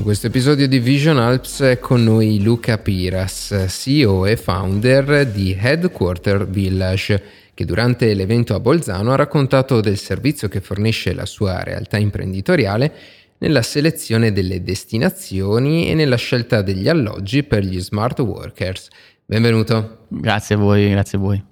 In questo episodio di Vision Alps è con noi Luca Piras, CEO e founder di Headquarter Village, che durante l'evento a Bolzano ha raccontato del servizio che fornisce la sua realtà imprenditoriale nella selezione delle destinazioni e nella scelta degli alloggi per gli smart workers. Benvenuto. Grazie a voi, grazie a voi.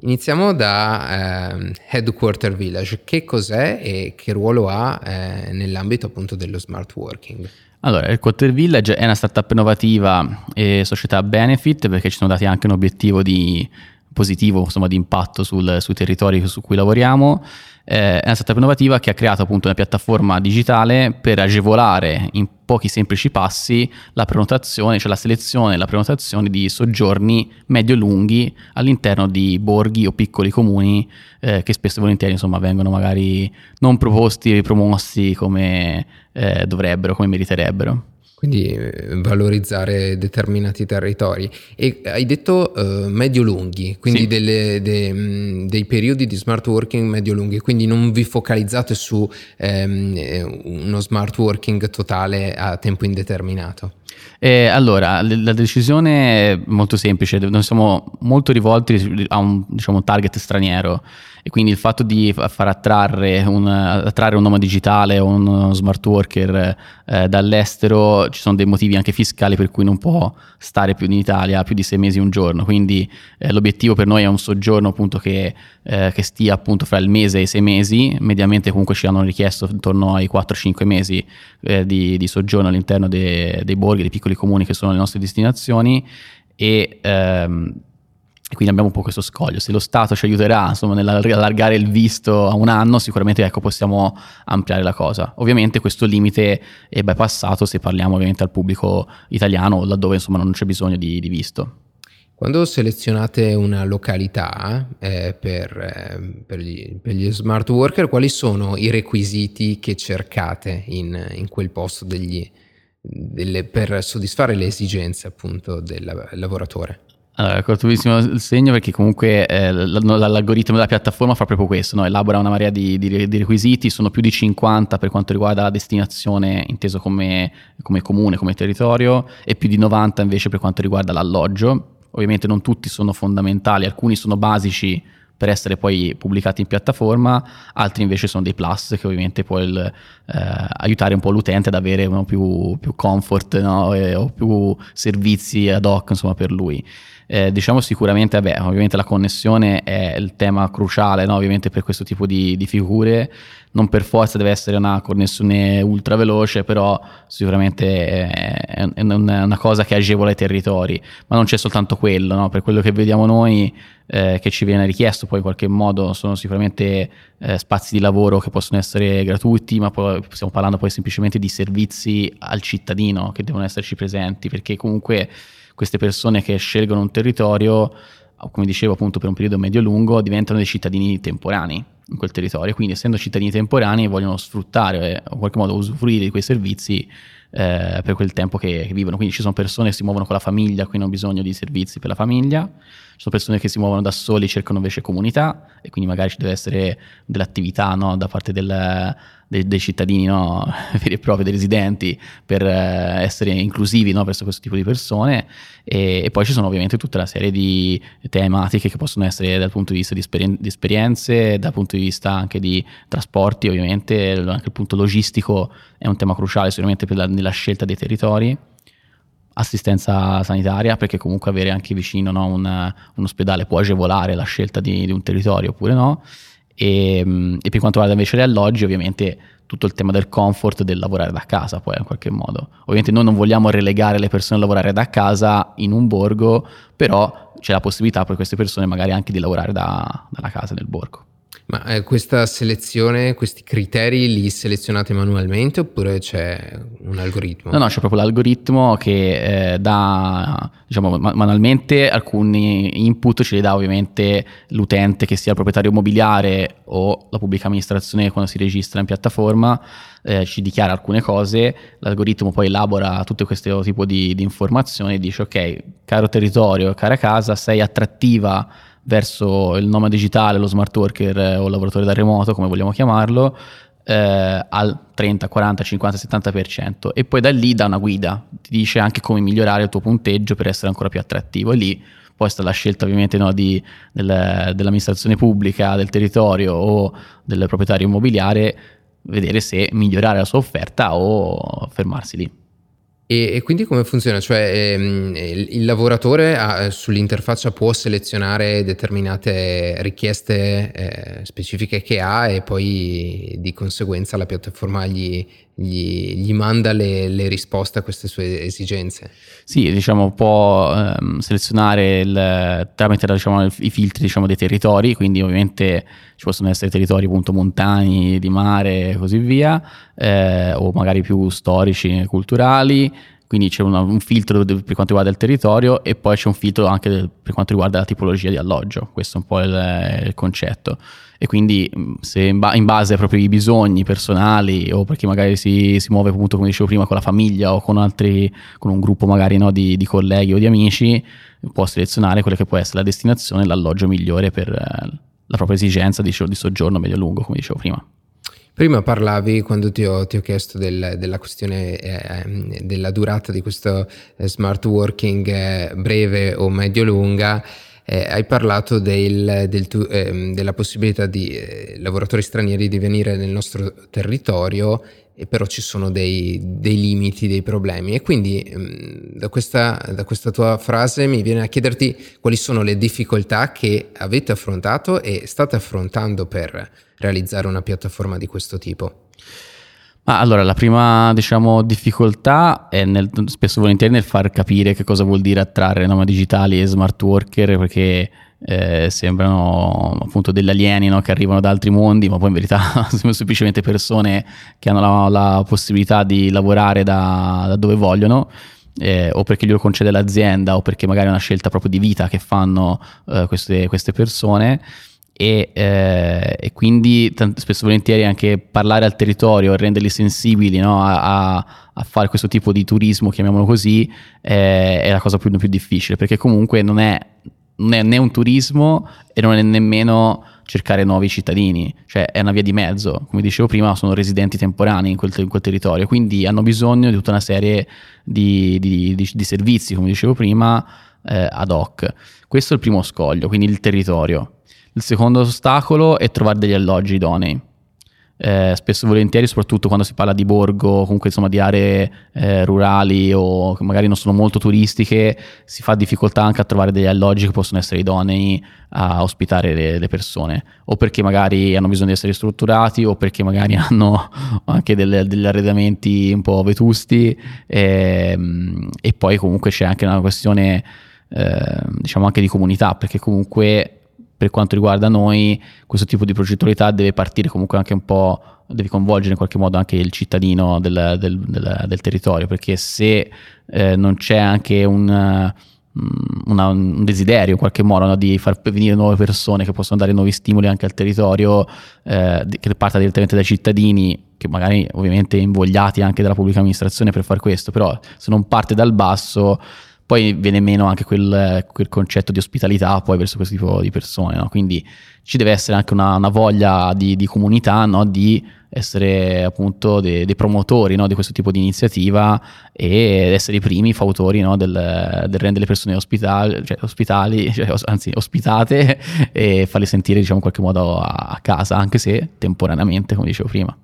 Iniziamo da eh, Headquarter Village. Che cos'è e che ruolo ha eh, nell'ambito appunto dello smart working? Allora, Headquarter Village è una startup innovativa e società benefit perché ci sono dati anche un obiettivo di positivo, insomma, di impatto sul, sui territori su cui lavoriamo eh, è una startup innovativa che ha creato appunto una piattaforma digitale per agevolare in pochi semplici passi la prenotazione, cioè la selezione e la prenotazione di soggiorni medio-lunghi all'interno di borghi o piccoli comuni eh, che spesso e volentieri insomma, vengono magari non proposti e promossi come eh, dovrebbero, come meriterebbero quindi eh, valorizzare determinati territori. E hai detto uh, medio-lunghi, quindi sì. delle, de, mm, dei periodi di smart working medio-lunghi, quindi non vi focalizzate su um, uno smart working totale a tempo indeterminato. Eh, allora, la decisione è molto semplice, noi siamo molto rivolti a un, diciamo, target straniero e quindi il fatto di far attrarre un, attrarre un nome digitale o un smart worker eh, dall'estero, ci sono dei motivi anche fiscali per cui non può stare più in Italia più di sei mesi un giorno, quindi eh, l'obiettivo per noi è un soggiorno appunto che, eh, che, stia appunto fra il mese e i sei mesi, mediamente comunque ci hanno richiesto intorno ai 4-5 mesi eh, di, di, soggiorno all'interno de, dei borghi, dei piccoli comuni che sono le nostre destinazioni e ehm, e quindi abbiamo un po' questo scoglio. Se lo Stato ci aiuterà insomma, nell'allargare il visto a un anno, sicuramente ecco, possiamo ampliare la cosa. Ovviamente questo limite è bypassato se parliamo ovviamente al pubblico italiano, laddove insomma, non c'è bisogno di, di visto. Quando selezionate una località eh, per, eh, per, gli, per, gli, smart worker, quali sono i requisiti che cercate in, in quel posto degli, delle, per soddisfare le esigenze appunto del lavoratore? Allora, cortissimo il segno perché comunque eh, l'algoritmo della piattaforma fa proprio questo, no? elabora una marea di, di, di, requisiti, sono più di 50 per quanto riguarda la destinazione inteso come, come, comune, come territorio e più di 90 invece per quanto riguarda l'alloggio. Ovviamente non tutti sono fondamentali, alcuni sono basici per essere poi pubblicati in piattaforma, altri invece sono dei plus che ovviamente può il, eh, aiutare un po' l'utente ad avere più, più, comfort no? e, o più servizi ad hoc insomma, per lui. Eh, diciamo sicuramente, vabbè, ovviamente la connessione è il tema cruciale, no? ovviamente per questo tipo di, di, figure, non per forza deve essere una connessione ultra veloce, però sicuramente è, è una cosa che agevola i territori, ma non c'è soltanto quello, no? per quello che vediamo noi eh, che ci viene richiesto poi in qualche modo sono sicuramente eh, spazi di lavoro che possono essere gratuiti, ma poi stiamo parlando poi semplicemente di servizi al cittadino che devono esserci presenti, perché comunque queste persone che scelgono un territorio, come dicevo appunto per un periodo medio-lungo, diventano dei cittadini temporanei in quel territorio, quindi essendo cittadini temporanei vogliono sfruttare o in qualche modo usufruire di quei servizi eh, per quel tempo che, che, vivono. Quindi ci sono persone che si muovono con la famiglia, quindi hanno bisogno di servizi per la famiglia, sono persone che si muovono da soli, cercano invece comunità e quindi magari ci deve essere dell'attività no, da parte del, dei, dei, cittadini no, veri e propri, dei residenti, per eh, essere inclusivi no, verso questo tipo di persone. E, e, poi ci sono ovviamente tutta una serie di tematiche che possono essere dal punto di vista di, esperien- di esperienze, dal punto di vista anche di trasporti, ovviamente. Anche il punto logistico è un tema cruciale sicuramente la, nella scelta dei territori assistenza sanitaria perché comunque avere anche vicino no, un, un, ospedale può agevolare la scelta di, di un territorio oppure no? E, e, per quanto riguarda invece gli alloggi ovviamente tutto il tema del comfort del lavorare da casa poi in qualche modo. Ovviamente noi non vogliamo relegare le persone a lavorare da casa in un borgo però c'è la possibilità per queste persone magari anche di lavorare da, dalla casa nel borgo ma eh, questa selezione, questi criteri li selezionate manualmente oppure c'è un algoritmo? No, no, c'è proprio l'algoritmo che eh, dà, diciamo, manualmente alcuni input ce li dà ovviamente l'utente che sia il proprietario immobiliare o la pubblica amministrazione quando si registra in piattaforma, eh, ci dichiara alcune cose, l'algoritmo poi elabora tutto questo tipo di, di informazioni e dice ok, caro territorio, cara casa, sei attrattiva verso il nome digitale, lo smart worker o lavoratore da remoto, come vogliamo chiamarlo, eh, al 30, 40, 50, 70% e poi da lì dà una guida, ti dice anche come migliorare il tuo punteggio per essere ancora più attrattivo. E lì poi sta la scelta ovviamente no, di, del, dell'amministrazione pubblica, del territorio o del proprietario immobiliare, vedere se migliorare la sua offerta o fermarsi lì. E, e, quindi come funziona? Cioè ehm, il lavoratore ha, sull'interfaccia può selezionare determinate richieste eh, specifiche che ha e poi di conseguenza la piattaforma gli, gli, gli manda le, le, risposte a queste sue esigenze? Sì, diciamo può ehm, selezionare il, tramite diciamo, i filtri diciamo, dei territori, quindi ovviamente ci possono essere territori appunto montani, di mare e così via, eh, o magari più storici, culturali, quindi c'è una, un filtro per quanto riguarda il territorio e poi c'è un filtro anche per quanto riguarda la tipologia di alloggio, questo è un po' il, il concetto. E quindi se in, ba- in, base ai propri bisogni personali o perché magari si, si, muove appunto come dicevo prima con la famiglia o con altri, con un gruppo magari no, di, di colleghi o di amici, può selezionare quella che può essere la destinazione, l'alloggio migliore per la propria esigenza di, di soggiorno medio-lungo, come dicevo prima. Prima parlavi, quando ti ho, ti ho chiesto del, della questione eh, della durata di questo eh, smart working eh, breve o medio-lunga, eh, hai parlato del, del tu, ehm, della possibilità di eh, lavoratori stranieri di venire nel nostro territorio e però ci sono dei, dei limiti, dei problemi. E quindi mm, da questa, da questa, tua frase mi viene a chiederti quali sono le difficoltà che avete affrontato e state affrontando per realizzare una piattaforma di questo tipo. Ma allora, la prima diciamo, difficoltà è nel, spesso volentieri nel far capire che cosa vuol dire attrarre nomadi digitali e smart worker perché eh, sembrano appunto degli alieni no? che arrivano da altri mondi, ma poi in verità sono semplicemente persone che hanno la, la possibilità di lavorare da, da dove vogliono. Eh, o perché glielo concede l'azienda o perché magari è una scelta proprio di vita che fanno eh, queste, queste persone e, eh, e quindi t- spesso e volentieri anche parlare al territorio e renderli sensibili no, a, a, fare questo tipo di turismo, chiamiamolo così, eh, è la cosa più, più difficile perché comunque non è, non è né un turismo e non è nemmeno cercare nuovi cittadini, cioè è una via di mezzo, come dicevo prima sono residenti temporanei in quel, in quel territorio, quindi hanno bisogno di tutta una serie di, di, di, di servizi, come dicevo prima, eh, ad hoc. Questo è il primo scoglio, quindi il territorio. Il secondo ostacolo è trovare degli alloggi idonei. Eh, spesso e volentieri, soprattutto quando si parla di borgo, comunque insomma di aree eh, rurali o che magari non sono molto turistiche, si fa difficoltà anche a trovare degli alloggi che possono essere idonei a ospitare le, le persone, o perché magari hanno bisogno di essere strutturati, o perché magari hanno anche delle, degli arredamenti un po' vetusti, e, ehm, e poi comunque c'è anche una questione, eh, diciamo anche di comunità, perché comunque per quanto riguarda noi questo tipo di progettualità deve partire comunque anche un po', deve coinvolgere in qualche modo anche il cittadino del, del, del, del territorio, perché se eh, non c'è anche un, mm, una, un desiderio in qualche modo no, di far venire nuove persone che possono dare nuovi stimoli anche al territorio, eh, che parta direttamente dai cittadini, che magari ovviamente invogliati anche dalla pubblica amministrazione per fare questo, però se non parte dal basso poi viene meno anche quel, quel, concetto di ospitalità poi verso questo tipo di persone, no? quindi ci deve essere anche una, una voglia di, di comunità, no? di essere appunto dei, dei promotori no? di questo tipo di iniziativa ed essere i primi fautori del, del, rendere le persone ospitali, cioè, ospitali cioè, anzi ospitate e farle sentire diciamo in qualche modo a, a casa, anche se temporaneamente, come dicevo prima.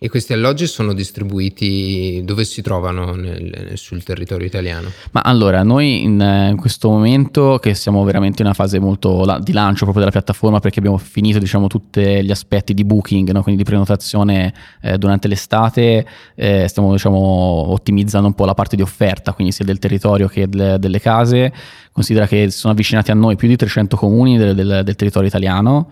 E questi alloggi sono distribuiti dove si trovano nel, sul territorio italiano? Ma allora, noi in, in, questo momento che siamo veramente in una fase molto di lancio proprio della piattaforma perché abbiamo finito diciamo tutti gli aspetti di booking, no? quindi di prenotazione eh, durante l'estate, eh, stiamo diciamo ottimizzando un po' la parte di offerta, quindi sia del territorio che del, delle case. Considera che sono avvicinati a noi più di 300 comuni del, del, del territorio italiano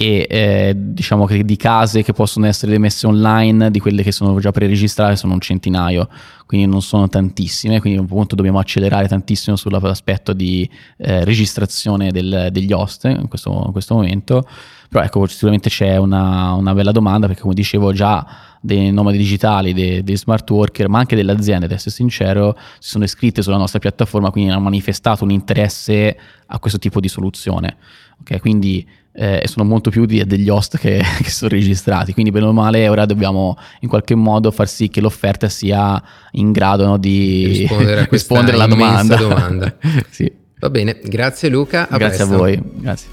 e eh, diciamo che di case che possono essere messe online, di quelle che sono già preregistrate, sono un centinaio, quindi non sono tantissime, quindi appunto dobbiamo accelerare tantissimo sull'aspetto di eh, registrazione del, degli host in questo, in questo, momento, però ecco sicuramente c'è una, una, bella domanda perché come dicevo già dei nomadi digitali, dei, dei, smart worker, ma anche delle aziende, ad essere sincero, si sono iscritte sulla nostra piattaforma, quindi hanno manifestato un interesse a questo tipo di soluzione. Okay? Quindi eh, sono molto più di, degli host che, che, sono registrati. Quindi, bene o male, ora dobbiamo in qualche modo far sì che l'offerta sia in grado no, di rispondere, rispondere alla domanda. domanda. sì. Va bene, grazie Luca. Grazie presto. a voi. Grazie.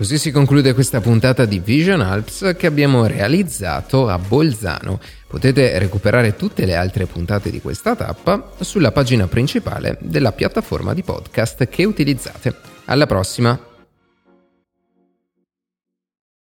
Così si conclude questa puntata di Vision Alps che abbiamo realizzato a Bolzano. Potete recuperare tutte le altre puntate di questa tappa sulla pagina principale della piattaforma di podcast che utilizzate. Alla prossima!